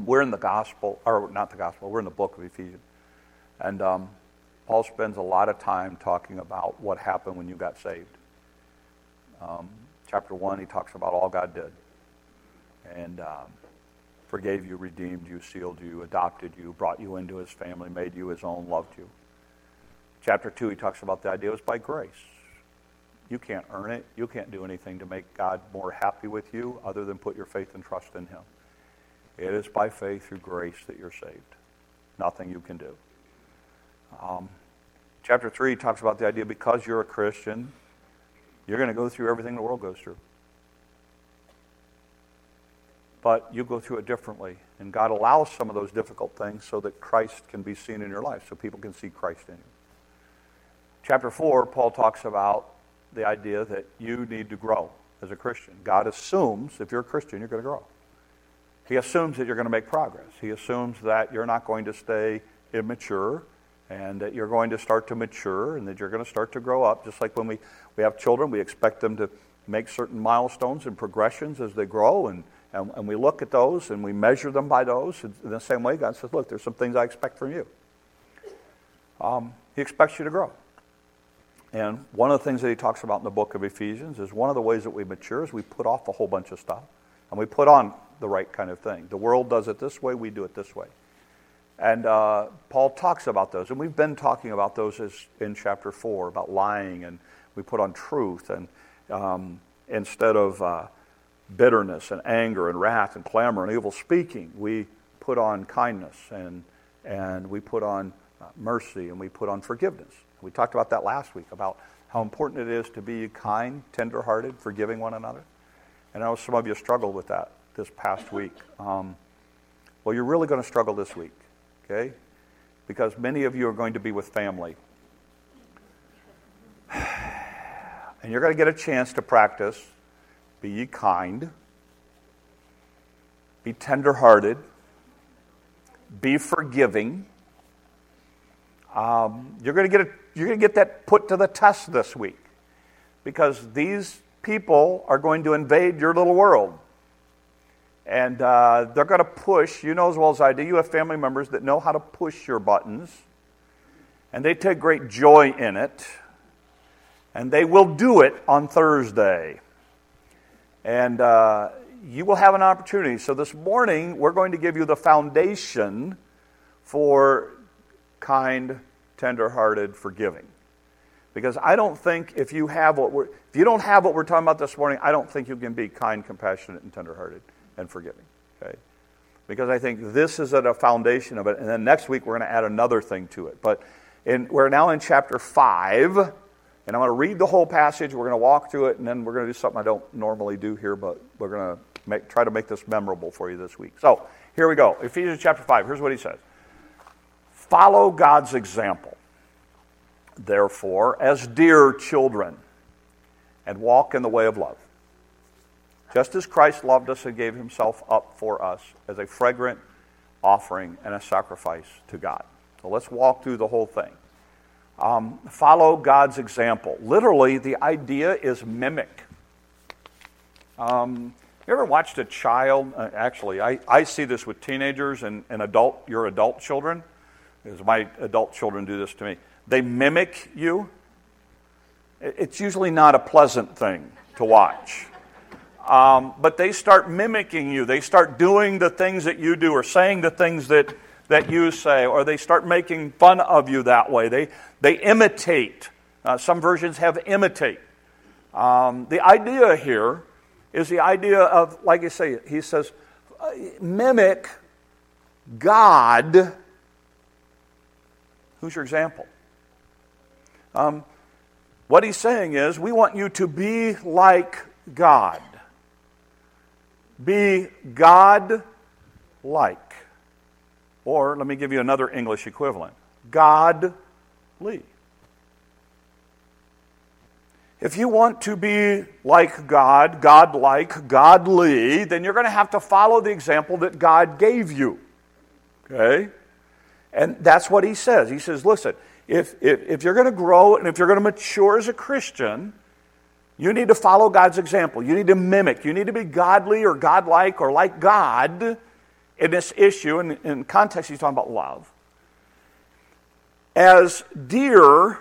We're in the gospel, or not the gospel, we're in the book of Ephesians. And um, Paul spends a lot of time talking about what happened when you got saved. Um, chapter 1, he talks about all God did. And um, forgave you, redeemed you, sealed you, adopted you, brought you into his family, made you his own, loved you. Chapter 2, he talks about the idea was by grace. You can't earn it. You can't do anything to make God more happy with you other than put your faith and trust in him. It is by faith through grace that you're saved. Nothing you can do. Um, chapter 3 talks about the idea because you're a Christian, you're going to go through everything the world goes through. But you go through it differently. And God allows some of those difficult things so that Christ can be seen in your life, so people can see Christ in you. Chapter 4, Paul talks about the idea that you need to grow as a Christian. God assumes if you're a Christian, you're going to grow. He assumes that you're going to make progress. He assumes that you're not going to stay immature and that you're going to start to mature and that you're going to start to grow up. Just like when we, we have children, we expect them to make certain milestones and progressions as they grow, and, and, and we look at those and we measure them by those. In the same way, God says, Look, there's some things I expect from you. Um, he expects you to grow. And one of the things that he talks about in the book of Ephesians is one of the ways that we mature is we put off a whole bunch of stuff and we put on the right kind of thing. The world does it this way, we do it this way. And uh, Paul talks about those, and we've been talking about those as in chapter 4 about lying, and we put on truth, and um, instead of uh, bitterness and anger and wrath and clamor and evil speaking, we put on kindness, and, and we put on uh, mercy, and we put on forgiveness. We talked about that last week about how important it is to be kind, tenderhearted, forgiving one another. And I know some of you struggle with that this past week. Um, well, you're really going to struggle this week okay? Because many of you are going to be with family. And you're going to get a chance to practice be ye kind, be tenderhearted, be forgiving. Um, you're going to get a, you're going to get that put to the test this week because these people are going to invade your little world. And uh, they're going to push, you know as well as I do, you have family members that know how to push your buttons. And they take great joy in it. And they will do it on Thursday. And uh, you will have an opportunity. So this morning, we're going to give you the foundation for kind, tender-hearted forgiving. Because I don't think if you have what we're, if you don't have what we're talking about this morning, I don't think you can be kind, compassionate, and tenderhearted and forgiving. Okay? Because I think this is at a foundation of it. And then next week we're going to add another thing to it. But in, we're now in chapter 5. And I'm going to read the whole passage. We're going to walk through it, and then we're going to do something I don't normally do here, but we're going to make, try to make this memorable for you this week. So here we go. Ephesians chapter 5. Here's what he says Follow God's example, therefore, as dear children, and walk in the way of love just as Christ loved us and gave himself up for us as a fragrant offering and a sacrifice to God. So let's walk through the whole thing. Um, follow God's example. Literally, the idea is mimic. Um, you ever watched a child? Uh, actually, I, I see this with teenagers and, and adult, your adult children, because my adult children do this to me. They mimic you. It's usually not a pleasant thing to watch. Um, but they start mimicking you. They start doing the things that you do or saying the things that, that you say, or they start making fun of you that way. They, they imitate. Uh, some versions have imitate. Um, the idea here is the idea of, like you say, he says, uh, mimic God. Who's your example? Um, what he's saying is, we want you to be like God. Be God like. Or let me give you another English equivalent godly. If you want to be like God, God like, godly, then you're going to have to follow the example that God gave you. Okay? And that's what he says. He says, listen, if, if, if you're going to grow and if you're going to mature as a Christian, you need to follow God's example. You need to mimic. You need to be godly or godlike or like God in this issue, and in context, he's talking about love, as dear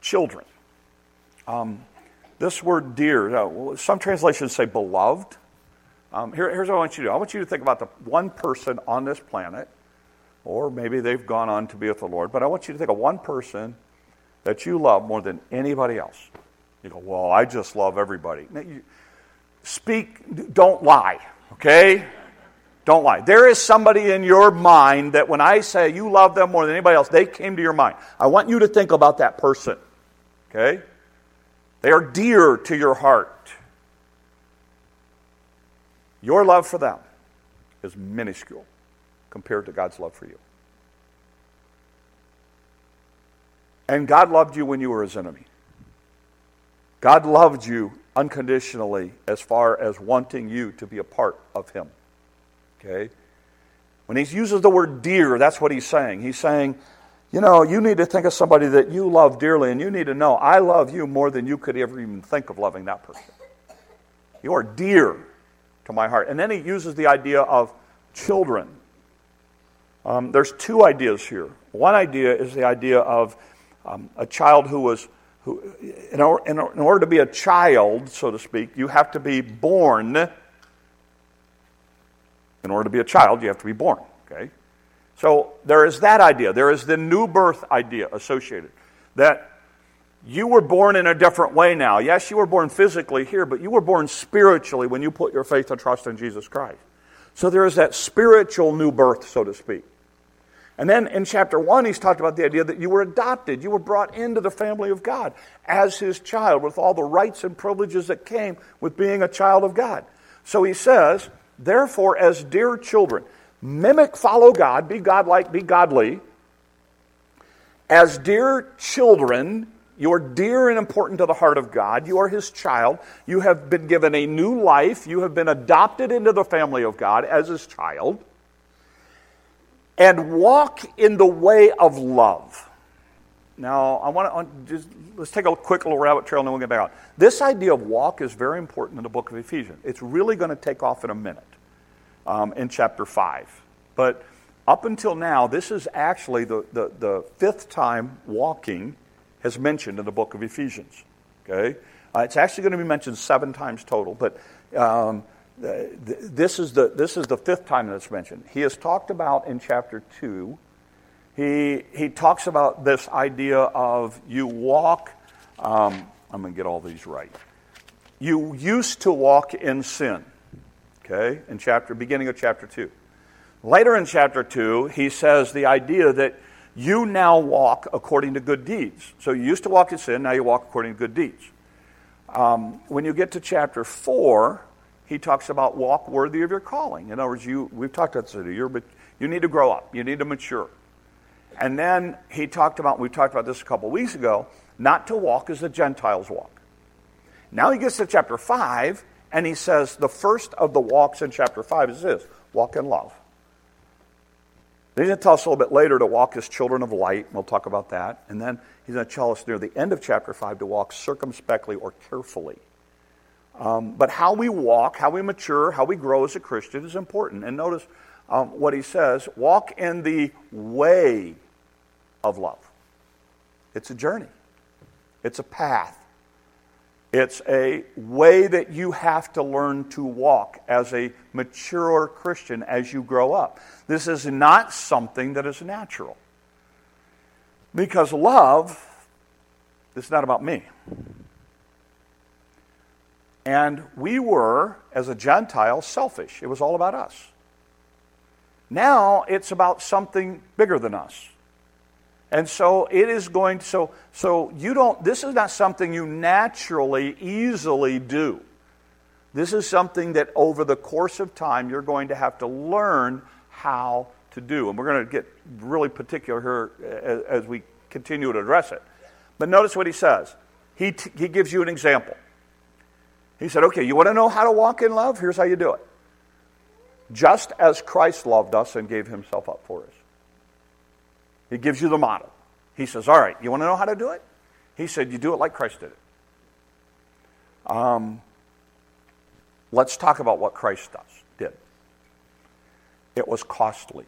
children. Um, this word dear, uh, some translations say beloved. Um, here, here's what I want you to do I want you to think about the one person on this planet, or maybe they've gone on to be with the Lord, but I want you to think of one person that you love more than anybody else. You go, well, I just love everybody. You, speak, don't lie, okay? Don't lie. There is somebody in your mind that when I say you love them more than anybody else, they came to your mind. I want you to think about that person, okay? They are dear to your heart. Your love for them is minuscule compared to God's love for you. And God loved you when you were his enemy. God loved you unconditionally as far as wanting you to be a part of him. Okay? When he uses the word dear, that's what he's saying. He's saying, you know, you need to think of somebody that you love dearly, and you need to know, I love you more than you could ever even think of loving that person. You are dear to my heart. And then he uses the idea of children. Um, there's two ideas here. One idea is the idea of um, a child who was, who, in, or, in, in order to be a child, so to speak, you have to be born. In order to be a child, you have to be born. Okay? So there is that idea. There is the new birth idea associated. That you were born in a different way now. Yes, you were born physically here, but you were born spiritually when you put your faith and trust in Jesus Christ. So there is that spiritual new birth, so to speak. And then in chapter 1, he's talked about the idea that you were adopted. You were brought into the family of God as his child with all the rights and privileges that came with being a child of God. So he says, therefore, as dear children, Mimic, follow God, be godlike, be godly. As dear children, you're dear and important to the heart of God. You are His child. You have been given a new life. You have been adopted into the family of God as His child. And walk in the way of love. Now, I want to just let's take a quick little rabbit trail and then we'll get back on. This idea of walk is very important in the book of Ephesians. It's really going to take off in a minute um, in chapter 5. But up until now, this is actually the, the, the, fifth time walking has mentioned in the book of Ephesians. Okay? Uh, it's actually going to be mentioned seven times total, but um, this, is the, this is the fifth time that it's mentioned. He has talked about in chapter 2, he, he talks about this idea of you walk, um, I'm going to get all these right. You used to walk in sin okay, in chapter, beginning of chapter 2. Later in chapter 2, he says the idea that you now walk according to good deeds. So you used to walk in sin, now you walk according to good deeds. Um, when you get to chapter 4, he talks about walk worthy of your calling. In other words, you, we've talked about this, you're, but you need to grow up, you need to mature. And then he talked about, we talked about this a couple weeks ago, not to walk as the Gentiles walk. Now he gets to chapter 5, and he says the first of the walks in chapter 5 is this walk in love. Then he's going to tell us a little bit later to walk as children of light. We'll talk about that. And then he's going to tell us near the end of chapter 5 to walk circumspectly or carefully. Um, but how we walk, how we mature, how we grow as a Christian is important. And notice um, what he says walk in the way of love. It's a journey, it's a path. It's a way that you have to learn to walk as a mature Christian as you grow up. This is not something that is natural. Because love is not about me. And we were, as a Gentile, selfish. It was all about us. Now it's about something bigger than us. And so it is going to, so, so you don't, this is not something you naturally, easily do. This is something that over the course of time you're going to have to learn how to do. And we're going to get really particular here as, as we continue to address it. But notice what he says. He, t- he gives you an example. He said, okay, you want to know how to walk in love? Here's how you do it. Just as Christ loved us and gave himself up for us. He gives you the model. He says, All right, you want to know how to do it? He said, You do it like Christ did it. Um, let's talk about what Christ does, did. it was costly.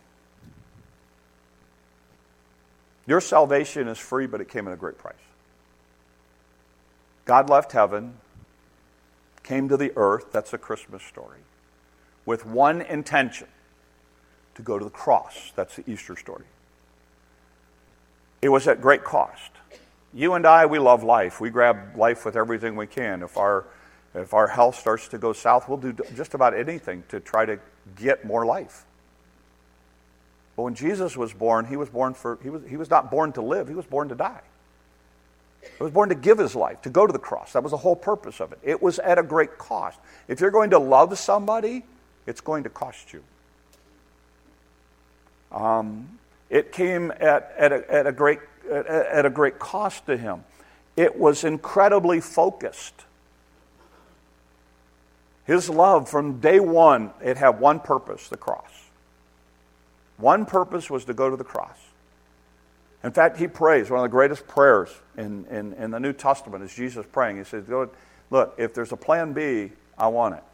Your salvation is free, but it came at a great price. God left heaven, came to the earth, that's a Christmas story, with one intention to go to the cross. That's the Easter story. It was at great cost. You and I, we love life. We grab life with everything we can. If our, if our health starts to go south, we'll do just about anything to try to get more life. But when Jesus was born, he was born for he was he was not born to live, he was born to die. He was born to give his life, to go to the cross. That was the whole purpose of it. It was at a great cost. If you're going to love somebody, it's going to cost you. Um, it came at, at, a, at, a great, at, at a great cost to him. It was incredibly focused. His love from day one, it had one purpose the cross. One purpose was to go to the cross. In fact, he prays, one of the greatest prayers in, in, in the New Testament is Jesus praying. He says, Look, if there's a plan B, I want it.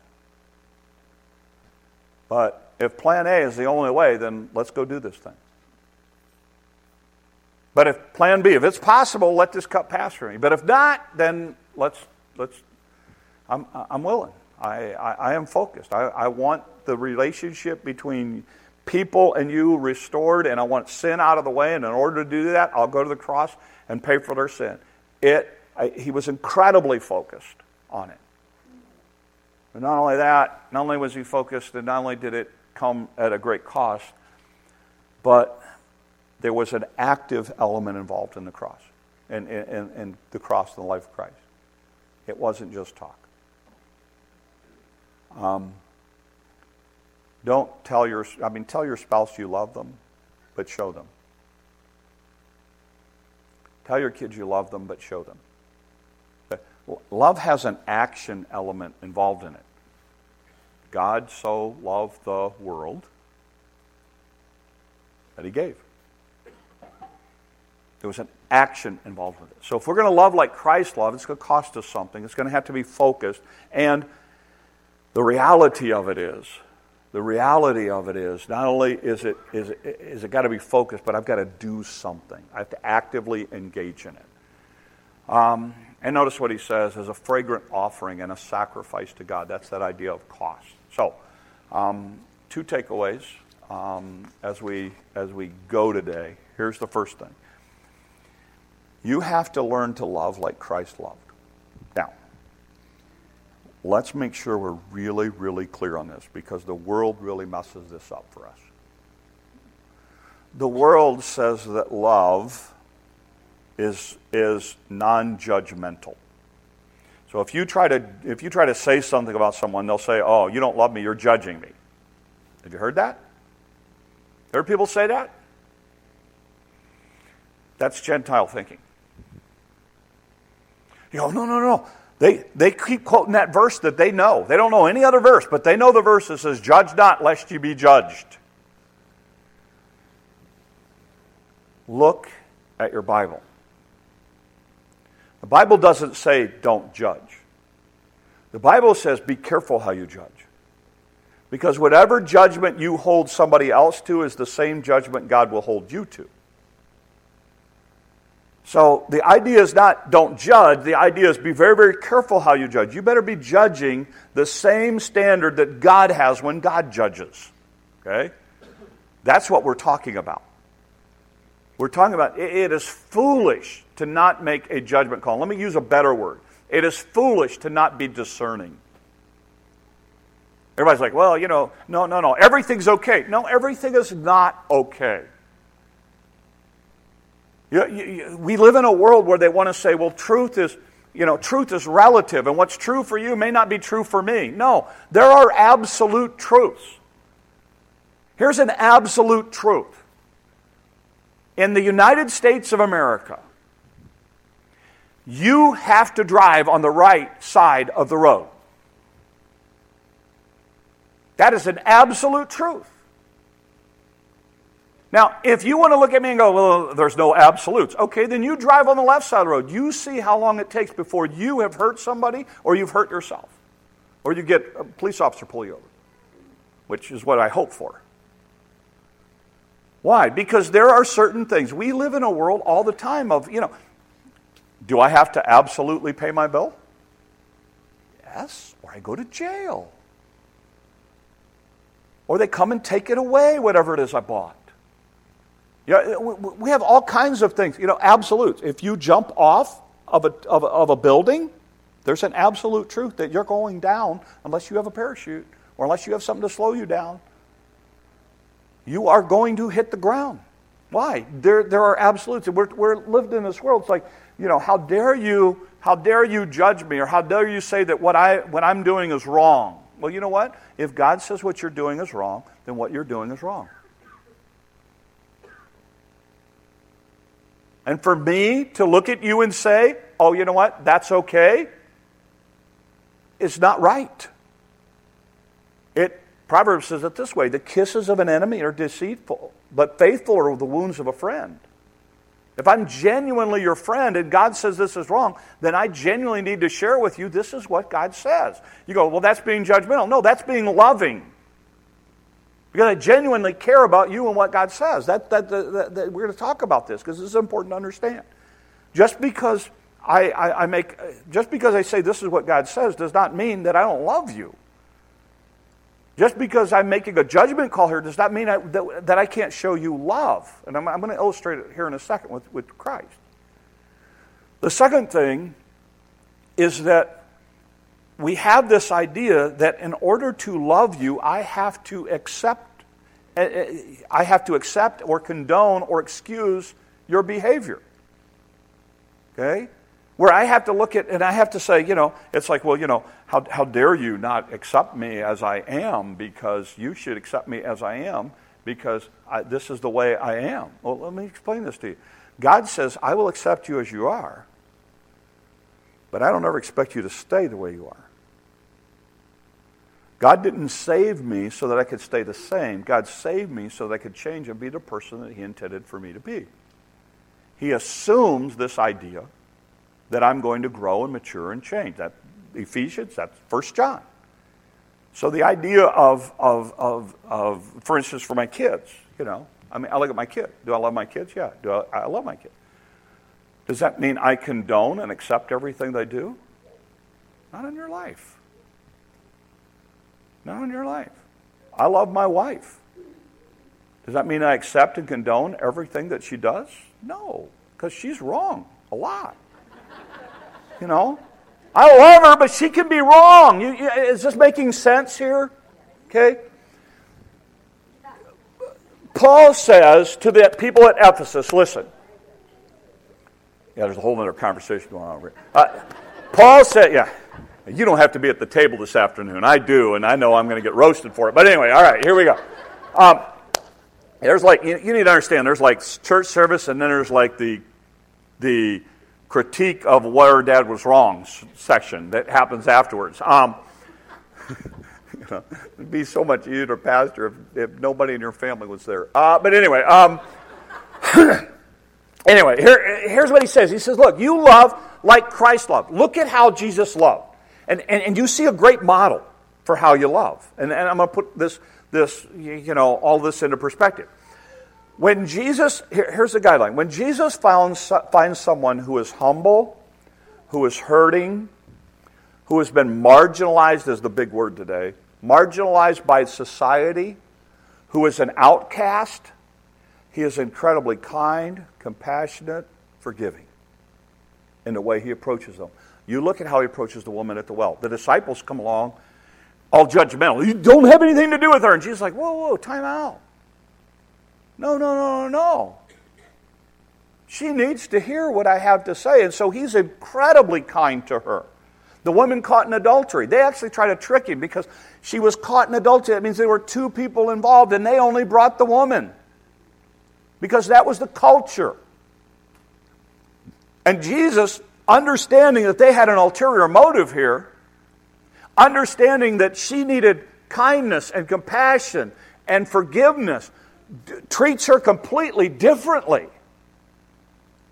But if plan A is the only way, then let's go do this thing. But if plan B, if it's possible, let this cup pass for me. But if not, then let's, let's I'm, I'm willing. I, I, I am focused. I, I want the relationship between people and you restored, and I want sin out of the way. And in order to do that, I'll go to the cross and pay for their sin. It, I, he was incredibly focused on it. But not only that, not only was he focused, and not only did it come at a great cost, but there was an active element involved in the cross, and in, in, in the cross and the life of Christ. It wasn't just talk. Um, don't tell your, I mean, tell your spouse you love them, but show them. Tell your kids you love them, but show them. Love has an action element involved in it. God so loved the world that he gave. There was an action involved with it. So if we're going to love like Christ loved, it's going to cost us something. It's going to have to be focused. And the reality of it is, the reality of it is, not only is it, is it, is it got to be focused, but I've got to do something. I have to actively engage in it. Um, and notice what he says as a fragrant offering and a sacrifice to God. That's that idea of cost. So, um, two takeaways um, as, we, as we go today. Here's the first thing you have to learn to love like Christ loved. Now, let's make sure we're really, really clear on this because the world really messes this up for us. The world says that love is, is non judgmental. So if you, try to, if you try to say something about someone, they'll say, Oh, you don't love me, you're judging me. Have you heard that? Heard people say that? That's Gentile thinking. You go, no, no, no. They, they keep quoting that verse that they know. They don't know any other verse, but they know the verse that says, Judge not, lest you be judged. Look at your Bible. The Bible doesn't say don't judge. The Bible says be careful how you judge. Because whatever judgment you hold somebody else to is the same judgment God will hold you to. So the idea is not don't judge. The idea is be very, very careful how you judge. You better be judging the same standard that God has when God judges. Okay? That's what we're talking about. We're talking about it is foolish to not make a judgment call. Let me use a better word. It is foolish to not be discerning. Everybody's like, well, you know, no, no, no, everything's okay. No, everything is not okay. You, you, we live in a world where they want to say, well, truth is, you know, truth is relative, and what's true for you may not be true for me. No, there are absolute truths. Here's an absolute truth. In the United States of America, you have to drive on the right side of the road. That is an absolute truth. Now, if you want to look at me and go, well, there's no absolutes, okay, then you drive on the left side of the road. You see how long it takes before you have hurt somebody or you've hurt yourself. Or you get a police officer pull you over, which is what I hope for. Why? Because there are certain things. We live in a world all the time of, you know, do I have to absolutely pay my bill? Yes, or I go to jail. Or they come and take it away, whatever it is I bought. Yeah, we have all kinds of things, you know, absolutes. If you jump off of a, of a, of a building, there's an absolute truth that you're going down unless you have a parachute or unless you have something to slow you down. You are going to hit the ground. Why? There, there are absolutes. We're, we're lived in this world. It's like, you know, how dare you, how dare you judge me, or how dare you say that what, I, what I'm doing is wrong? Well, you know what? If God says what you're doing is wrong, then what you're doing is wrong. And for me to look at you and say, oh, you know what? That's okay, is not right. It Proverbs says it this way the kisses of an enemy are deceitful, but faithful are the wounds of a friend. If I'm genuinely your friend and God says this is wrong, then I genuinely need to share with you this is what God says. You go, well, that's being judgmental. No, that's being loving. Because I genuinely care about you and what God says. That, that, that, that we're going to talk about this because this is important to understand. Just because I, I, I make, just because I say this is what God says does not mean that I don't love you. Just because I'm making a judgment call here does not mean I, that, that I can't show you love. And I'm, I'm going to illustrate it here in a second with, with Christ. The second thing is that we have this idea that in order to love you, I have to accept, eh, eh, I have to accept or condone or excuse your behavior. Okay? Where I have to look at, and I have to say, you know, it's like, well, you know, how, how dare you not accept me as I am because you should accept me as I am because I, this is the way I am. Well, let me explain this to you. God says, I will accept you as you are, but I don't ever expect you to stay the way you are. God didn't save me so that I could stay the same. God saved me so that I could change and be the person that He intended for me to be. He assumes this idea that I'm going to grow and mature and change. That Ephesians, that's First John. So the idea of, of, of, of, for instance, for my kids, you know, I mean, I look at my kid. Do I love my kids? Yeah. Do I, I love my kid. Does that mean I condone and accept everything they do? Not in your life. Not in your life. I love my wife. Does that mean I accept and condone everything that she does? No, because she's wrong a lot. You know? I love her, but she can be wrong. You, you, is this making sense here? Okay? Paul says to the people at Ephesus, listen. Yeah, there's a whole other conversation going on over here. Uh, Paul said, yeah, you don't have to be at the table this afternoon. I do, and I know I'm going to get roasted for it. But anyway, all right, here we go. Um, there's like, you, need to understand, there's like church service, and then there's like the, the, critique of where dad was wrong section that happens afterwards. Um, it'd be so much easier to pastor if, if nobody in your family was there. Uh, but anyway, um, anyway, here, here's what he says. He says, "Look, you love like Christ loved. Look at how Jesus loved, and and, and you see a great model for how you love. And, and I'm going to put this this you know all this into perspective." When Jesus, here, here's the guideline. When Jesus found, finds someone who is humble, who is hurting, who has been marginalized, is the big word today, marginalized by society, who is an outcast, he is incredibly kind, compassionate, forgiving in the way he approaches them. You look at how he approaches the woman at the well. The disciples come along, all judgmental. You don't have anything to do with her. And Jesus is like, whoa, whoa, time out. No, no, no, no, no. She needs to hear what I have to say. And so he's incredibly kind to her. The woman caught in adultery, they actually try to trick him because she was caught in adultery. That means there were two people involved and they only brought the woman because that was the culture. And Jesus, understanding that they had an ulterior motive here, understanding that she needed kindness and compassion and forgiveness, treats her completely differently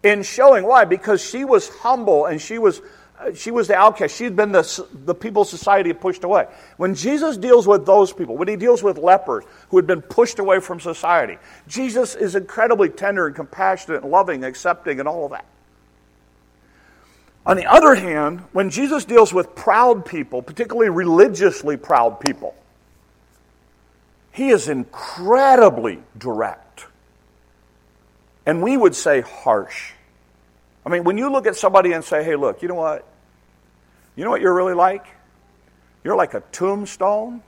in showing why because she was humble and she was uh, she was the outcast. She'd been the, the people society had pushed away. When Jesus deals with those people, when he deals with lepers who had been pushed away from society, Jesus is incredibly tender and compassionate and loving, accepting, and all of that. On the other hand, when Jesus deals with proud people, particularly religiously proud people, he is incredibly direct. And we would say harsh. I mean, when you look at somebody and say, hey, look, you know what? You know what you're really like? You're like a tombstone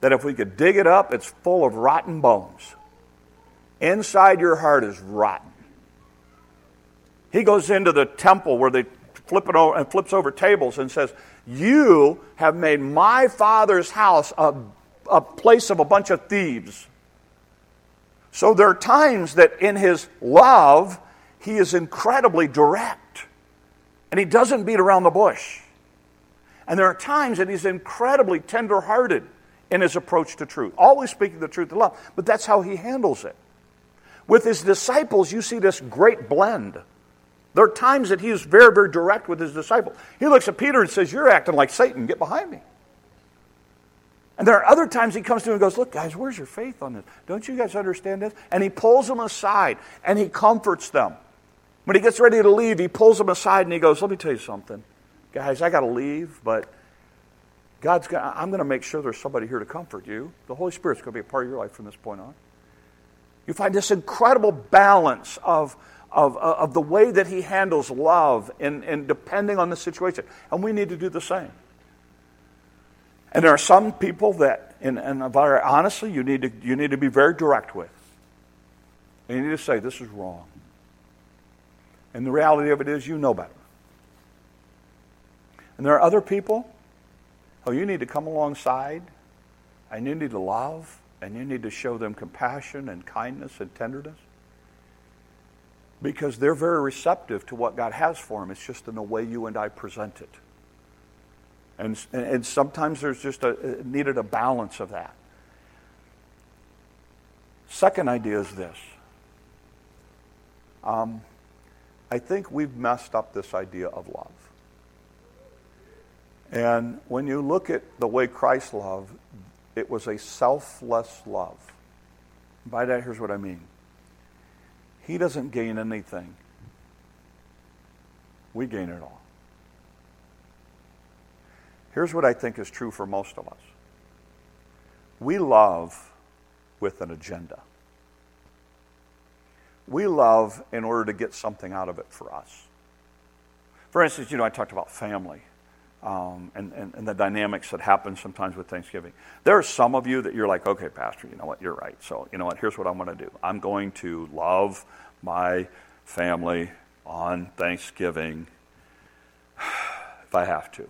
that if we could dig it up, it's full of rotten bones. Inside your heart is rotten. He goes into the temple where they over and flips over tables and says, You have made my father's house a, a place of a bunch of thieves. So there are times that in his love, he is incredibly direct. And he doesn't beat around the bush. And there are times that he's incredibly tender-hearted in his approach to truth, always speaking the truth in love. But that's how he handles it. With his disciples, you see this great blend. There are times that he is very, very direct with his disciples. He looks at Peter and says, You're acting like Satan. Get behind me. And there are other times he comes to him and goes, Look, guys, where's your faith on this? Don't you guys understand this? And he pulls them aside and he comforts them. When he gets ready to leave, he pulls them aside and he goes, Let me tell you something. Guys, I got to leave, but God's gonna, I'm going to make sure there's somebody here to comfort you. The Holy Spirit's going to be a part of your life from this point on. You find this incredible balance of, of, uh, of the way that he handles love and, and depending on the situation. And we need to do the same. And there are some people that, and, and honestly, you need, to, you need to be very direct with. And you need to say, this is wrong. And the reality of it is, you know better. And there are other people, oh, you need to come alongside, and you need to love, and you need to show them compassion and kindness and tenderness. Because they're very receptive to what God has for them. It's just in the way you and I present it. And, and sometimes there's just a, needed a balance of that. Second idea is this. Um, I think we've messed up this idea of love. And when you look at the way Christ loved, it was a selfless love. By that, here's what I mean He doesn't gain anything, we gain it all. Here's what I think is true for most of us we love with an agenda. We love in order to get something out of it for us. For instance, you know, I talked about family um, and, and, and, the dynamics that happen sometimes with Thanksgiving. There are some of you that you're like, okay, Pastor, you know what, you're right. So, you know what, here's what I'm going to do I'm going to love my family on Thanksgiving if I have to.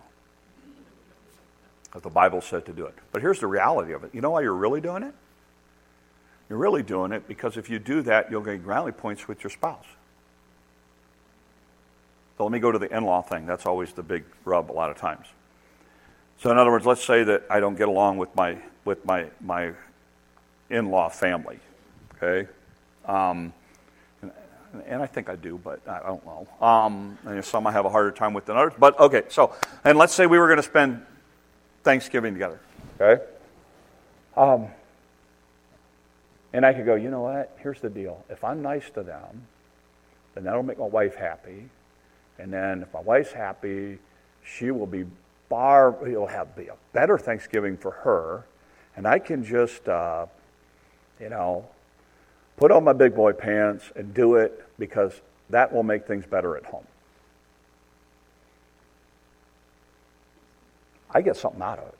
If the Bible said to do it. But here's the reality of it. You know why you're really doing it? You're really doing it because if you do that, you'll gain brownie points with your spouse. So let me go to the in law thing. That's always the big rub a lot of times. So, in other words, let's say that I don't get along with my, with my, my in law family. Okay? Um, and, and, I think I do, but I don't know. Um, and some I have a harder time with than others. But okay, so, and let's say we were going to spend Thanksgiving together. Okay? Um, and I could go, you know what? Here's the deal. If I'm nice to them, then that'll make my wife happy. And then if my wife's happy, she will be far, it'll have be a better Thanksgiving for her. And I can just, uh, you know, put on my big boy pants and do it because that will make things better at home. I get something out of it.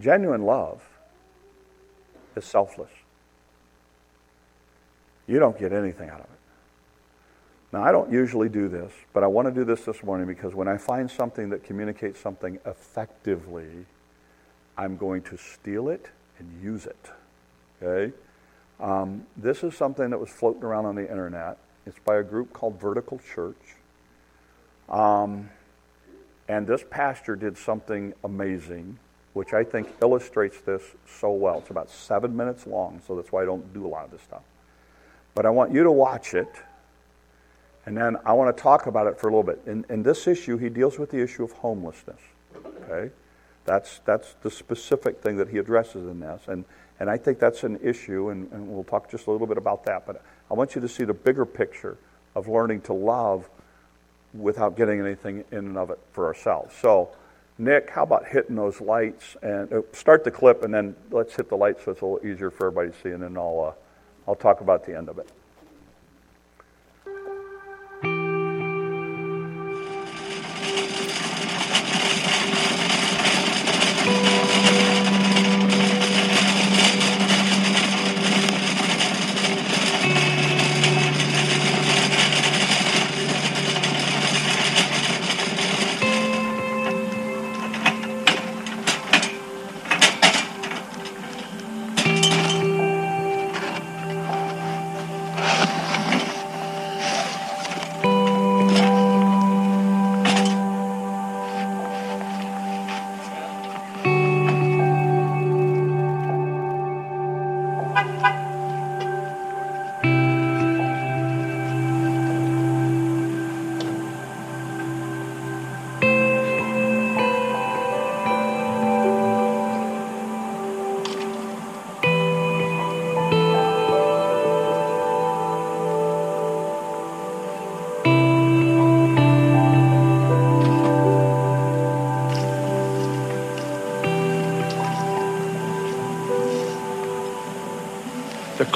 Genuine love is selfless. You don't get anything out of it. Now, I don't usually do this, but I want to do this this morning because when I find something that communicates something effectively, I'm going to steal it and use it. Okay? Um, this is something that was floating around on the internet. It's by a group called Vertical Church. Um, and this pastor did something amazing, which I think illustrates this so well. It's about seven minutes long, so that's why I don't do a lot of this stuff. But I want you to watch it And then I want to talk about it for a little bit. In, in this issue, he deals with the issue of homelessness. Okay? That's, that's the specific thing that he addresses in this. And, and I think that's an issue, and, and we'll talk just a little bit about that. But I want you to see the bigger picture of learning to love without getting anything in and of it for ourselves. So, Nick, how about hitting those lights and uh, start the clip, and then let's hit the lights so it's a little easier for everybody to see, and then I'll, uh, I'll talk about the end of it.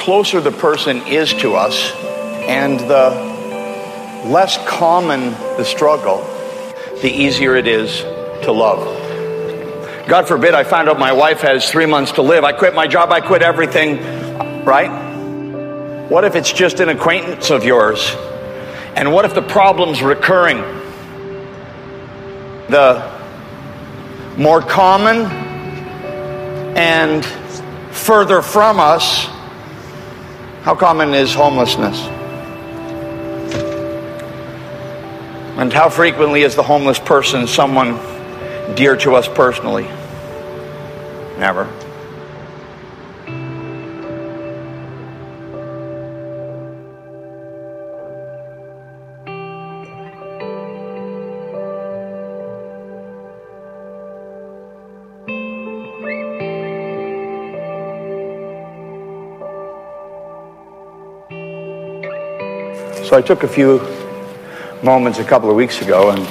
Closer the person is to us and the less common the struggle, the easier it is to love. God forbid I find out my wife has three months to live. I quit my job, I quit everything, right? What if it's just an acquaintance of yours? And what if the problem's recurring? The more common and further from us how common is homelessness? And how frequently is the homeless person someone dear to us personally? Never. So I took a few moments a couple of weeks ago and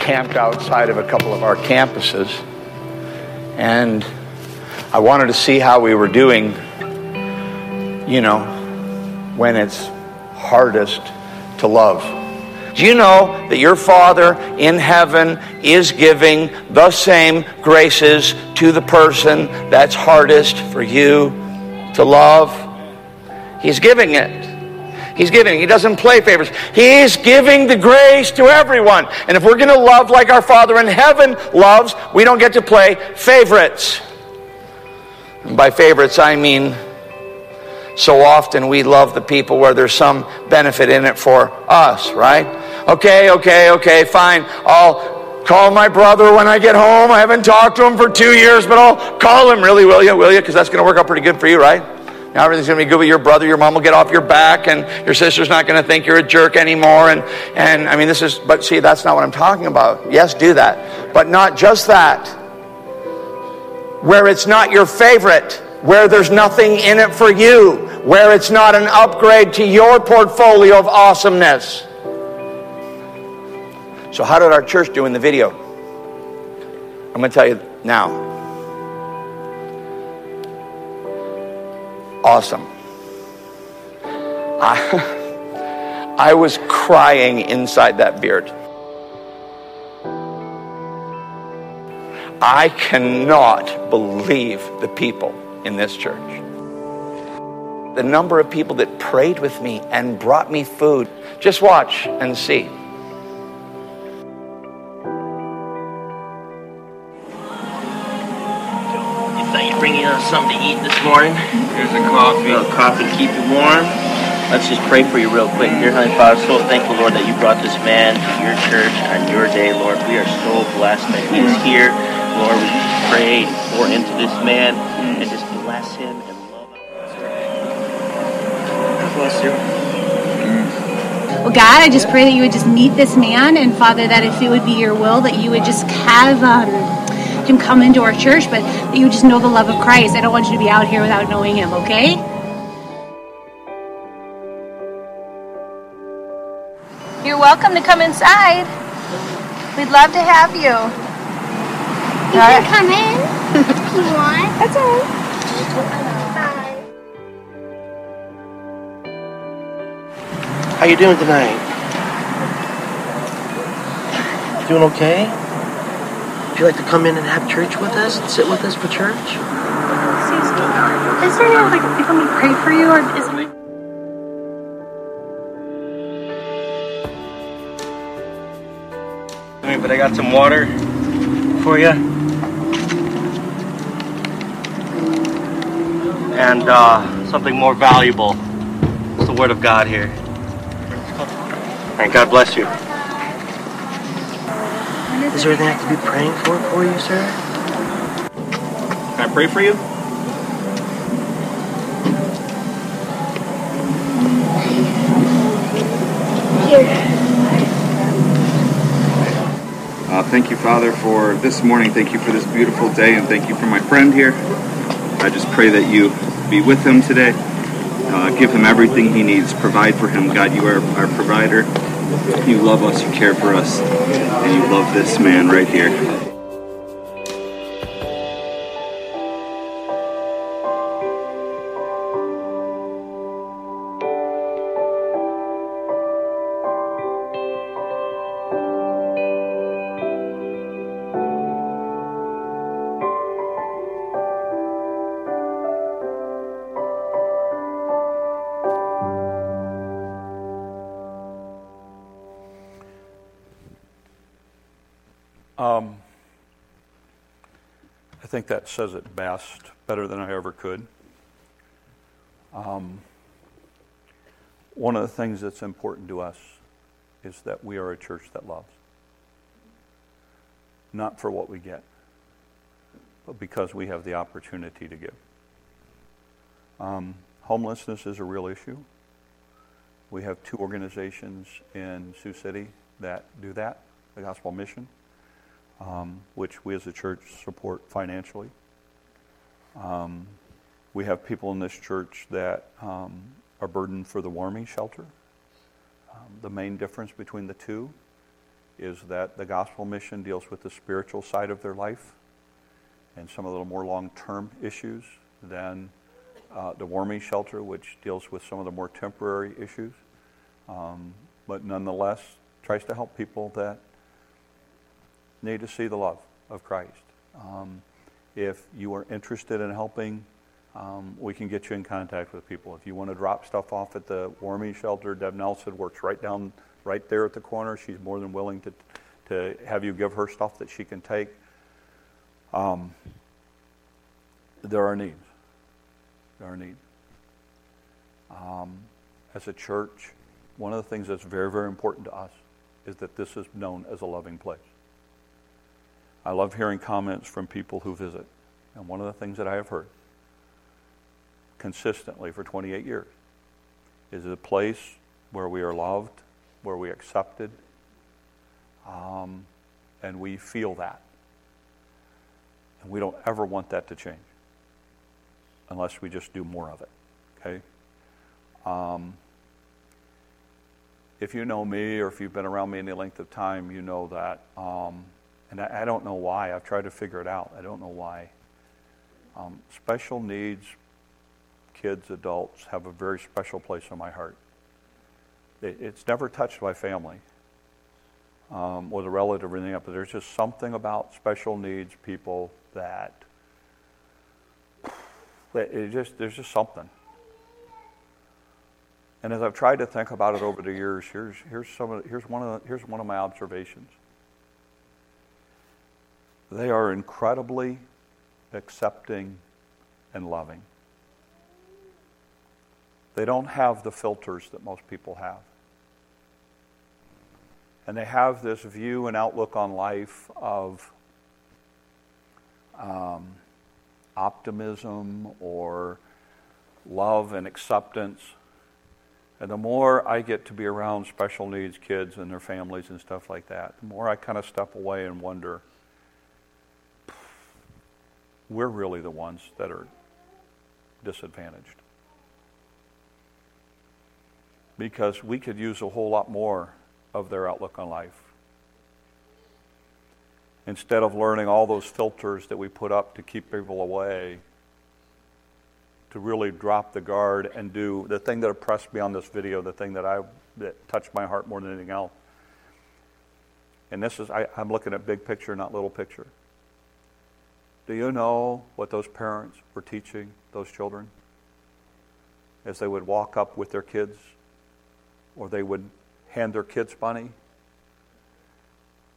camped outside of a couple of our campuses. And I wanted to see how we were doing, you know, when it's hardest to love. Do you know that your Father in heaven is giving the same graces to the person that's hardest for you to love? He's giving it. He's giving. He doesn't play favorites. He's giving the grace to everyone. And if we're going to love like our Father in heaven loves, we don't get to play favorites. And by favorites, I mean so often we love the people where there's some benefit in it for us, right? Okay, okay, okay, fine. I'll call my brother when I get home. I haven't talked to him for two years, but I'll call him. Really, will you? Will you? Because that's going to work out pretty good for you, right? Now everything's going to be good with your brother. Your mom will get off your back, and your sister's not going to think you're a jerk anymore. And, and I mean, this is, but see, that's not what I'm talking about. Yes, do that. But not just that. Where it's not your favorite, where there's nothing in it for you, where it's not an upgrade to your portfolio of awesomeness. So, how did our church do in the video? I'm going to tell you now. Awesome. I, I was crying inside that beard. I cannot believe the people in this church. The number of people that prayed with me and brought me food. Just watch and see. Bringing us something to eat this morning. Here's a coffee. A coffee keep you warm. Let's just pray for you real quick. Dear Heavenly Father, so thankful, Lord, that you brought this man to your church on your day, Lord. We are so blessed that he is here. Lord, we just pray and pour into this man and just bless him and love him. God Bless you. Well, God, I just pray that you would just meet this man, and Father, that if it would be your will, that you would just have um, him come into our church, but that you just know the love of Christ. I don't want you to be out here without knowing him, okay? You're welcome to come inside. We'd love to have you. You can come in if you want. That's all right. Bye. How you doing tonight? Doing okay? Would you like to come in and have church with us and sit with us for church? Is there like people me pray for you, or is it? But I got some water for you. And uh, something more valuable. It's the Word of God here. All right, God bless you. Is there anything I can be praying for for you, sir? Can I pray for you? Uh, thank you, Father, for this morning. Thank you for this beautiful day, and thank you for my friend here. I just pray that you be with him today. Uh, give him everything he needs. Provide for him. God, you are our provider. You love us, you care for us, and you love this man right here. Think that says it best, better than I ever could. Um, one of the things that's important to us is that we are a church that loves. Not for what we get, but because we have the opportunity to give. Um, homelessness is a real issue. We have two organizations in Sioux City that do that the Gospel Mission um, which we as a church support financially. Um, we have people in this church that um, are burdened for the warming shelter. Um, the main difference between the two is that the gospel mission deals with the spiritual side of their life and some of the more long term issues than uh, the warming shelter, which deals with some of the more temporary issues. Um, but nonetheless, tries to help people that need to see the love of Christ. Um, if you are interested in helping, um, we can get you in contact with people. If you want to drop stuff off at the warming shelter, Deb Nelson works right down, right there at the corner. She's more than willing to, to have you give her stuff that she can take. Um, there are needs. There are needs. Um, as a church, one of the things that's very, very important to us is that this is known as a loving place. I love hearing comments from people who visit. And one of the things that I have heard consistently for 28 years is a place where we are loved, where we are accepted, um, and we feel that. And we don't ever want that to change unless we just do more of it. Okay? Um, if you know me or if you've been around me any length of time, you know that um, and I, I, don't know why. I've tried to figure it out. I don't know why. Um, special needs kids, adults have a very special place in my heart. It, it's never touched my family um, or the relative or anything but there's just something about special needs people that it just there's just something. And as I've tried to think about it over the years, here's here's some of, here's one of the, here's one of my observations. They are incredibly accepting and loving. They don't have the filters that most people have. And they have this view and outlook on life of um, optimism or love and acceptance. And the more I get to be around special needs kids and their families and stuff like that, the more I kind of step away and wonder we're really the ones that are disadvantaged. Because we could use a whole lot more of their outlook on life. Instead of learning all those filters that we put up to keep people away, to really drop the guard and do the thing that impressed me on this video, the thing that I that touched my heart more than anything else. And this is I, I'm looking at big picture, not little picture. Do you know what those parents were teaching those children as they would walk up with their kids or they would hand their kids money?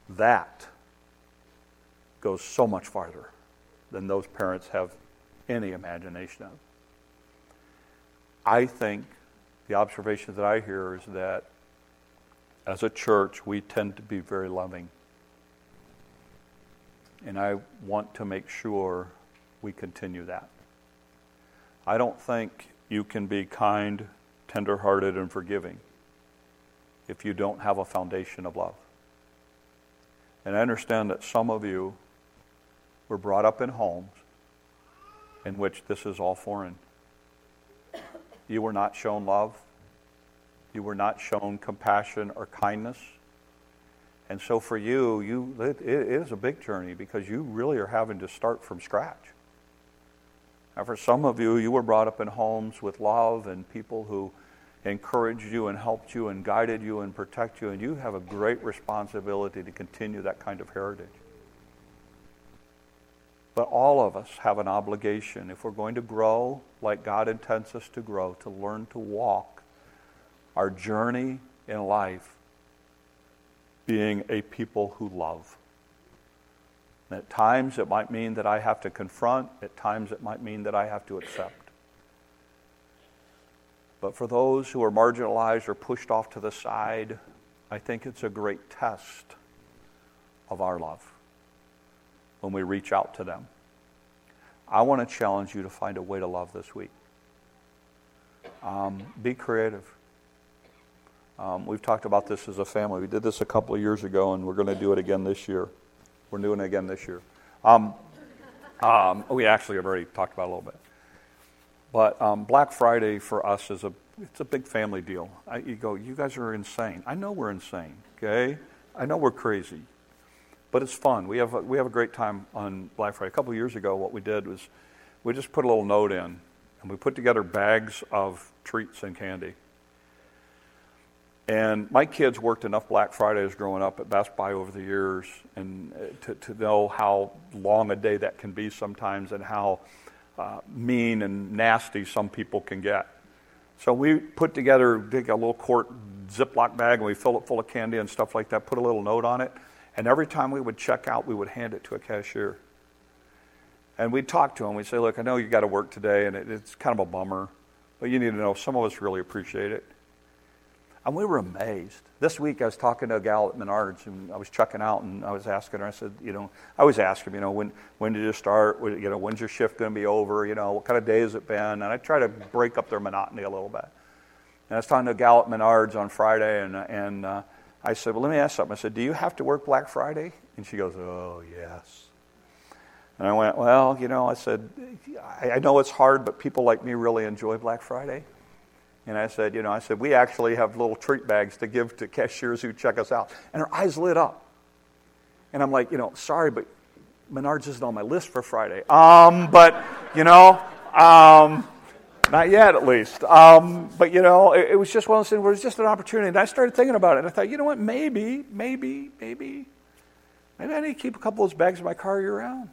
That goes so much farther than those parents have any imagination of. I think the observation that I hear is that as a church, we tend to be very loving. And I want to make sure we continue that. I don't think you can be kind, tenderhearted, and forgiving if you don't have a foundation of love. And I understand that some of you were brought up in homes in which this is all foreign. You were not shown love. You were not shown compassion or kindness. And so for you, you it, it is a big journey because you really are having to start from scratch. Now, for some of you, you were brought up in homes with love and people who encouraged you and helped you and guided you and protect you, and you have a great responsibility to continue that kind of heritage. But all of us have an obligation, if we're going to grow like God intends us to grow, to learn to walk our journey in life being a people who love. And at times it might mean that I have to confront, at times it might mean that I have to accept. But for those who are marginalized or pushed off to the side, I think it's a great test of our love when we reach out to them. I want to challenge you to find a way to love this week. Um, be creative. Um, we've talked about this as a family. We did this a couple of years ago, and we're going to do it again this year. We're doing it again this year. Um, um, we actually have already talked about it a little bit. But um, Black Friday for us is a it's a big family deal. I, you go, you guys are insane. I know we're insane. Okay, I know we're crazy, but it's fun. We have a, we have a great time on Black Friday. A couple of years ago, what we did was we just put a little note in, and we put together bags of treats and candy and my kids worked enough Black Fridays growing up at Best Buy over the years and uh, to, to know how long a day that can be sometimes and how uh, mean and nasty some people can get. So we put together, dig a little quart Ziploc bag and we fill it full of candy and stuff like that, put a little note on it, and every time we would check out, we would hand it to a cashier. And we'd talk to them. We'd say, Look, I know you got to work today and it, it's kind of a bummer, but you need to know some of us really appreciate it. And we were amazed. This week I was talking to a gal at Menards and I was checking out and I was asking her, I said, you know, I always ask them, you know, when, when did you start? You know, when's your shift going to be over? You know, what kind of day has it been? And I try to break up their monotony a little bit. And I was talking to a gal at Menards on Friday and, and uh, I said, well, let me ask something. I said, do you have to work Black Friday? And she goes, oh, yes. And I went, well, you know, I said, I, I know it's hard, but people like me really enjoy Black Friday. And I said, you know, I said, we actually have little treat bags to give to cashiers who check us out. And her eyes lit up. And I'm like, you know, sorry, but Menards isn't on my list for Friday. Um, but, you know, um, not yet at least. Um, but, you know, it, it, was just one of those things where it was just an opportunity. And I started thinking about it. And I thought, you know what, maybe, maybe, maybe, maybe I need to keep a couple of those bags in my car year round.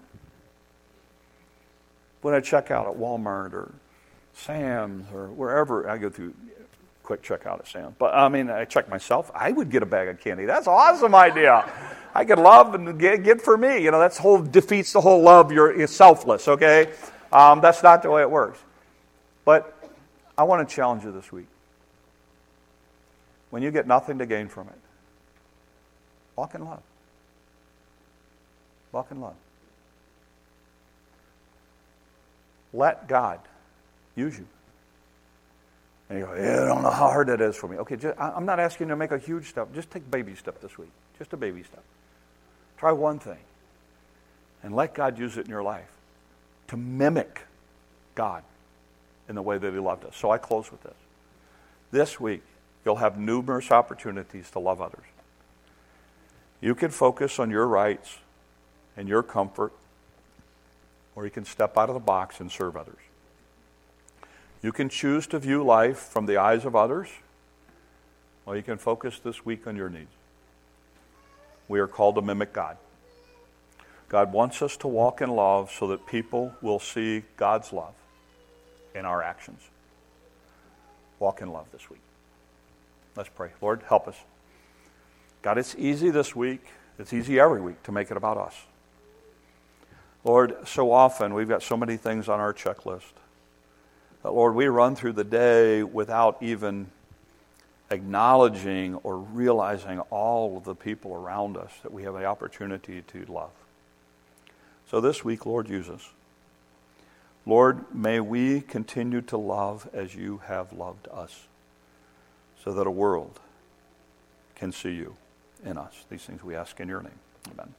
When I check out at Walmart or Sam's or wherever. I go through quick checkout at Sam's. But I mean, I check myself. I would get a bag of candy. That's an awesome idea. I could love and get, get for me. You know, that's whole defeats the whole love. You're, you're selfless. Okay, um, that's not the way it works. But I want to challenge you this week. When you get nothing to gain from it, walk in love. Walk in love. Let God use you. And you go, yeah, I don't know how hard that is for me. Okay, just, I'm not asking you to make a huge step. Just take baby step this week. Just a baby step. Try one thing. And let God use it in your life to mimic God in the way that He loved us. So I close with this. This week, you'll have numerous opportunities to love others. You can focus on your rights and your comfort, or you can step out of the box and serve others. You can choose to view life from the eyes of others, or you can focus this week on your needs. We are called to mimic God. God wants us to walk in love so that people will see God's love in our actions. Walk in love this week. Let's pray. Lord, help us. God, it's easy this week, it's easy every week to make it about us. Lord, so often we've got so many things on our checklist. Lord, we run through the day without even acknowledging or realizing all of the people around us that we have the opportunity to love. So this week, Lord, use us. Lord, may we continue to love as you have loved us so that a world can see you in us. These things we ask in your name. Amen.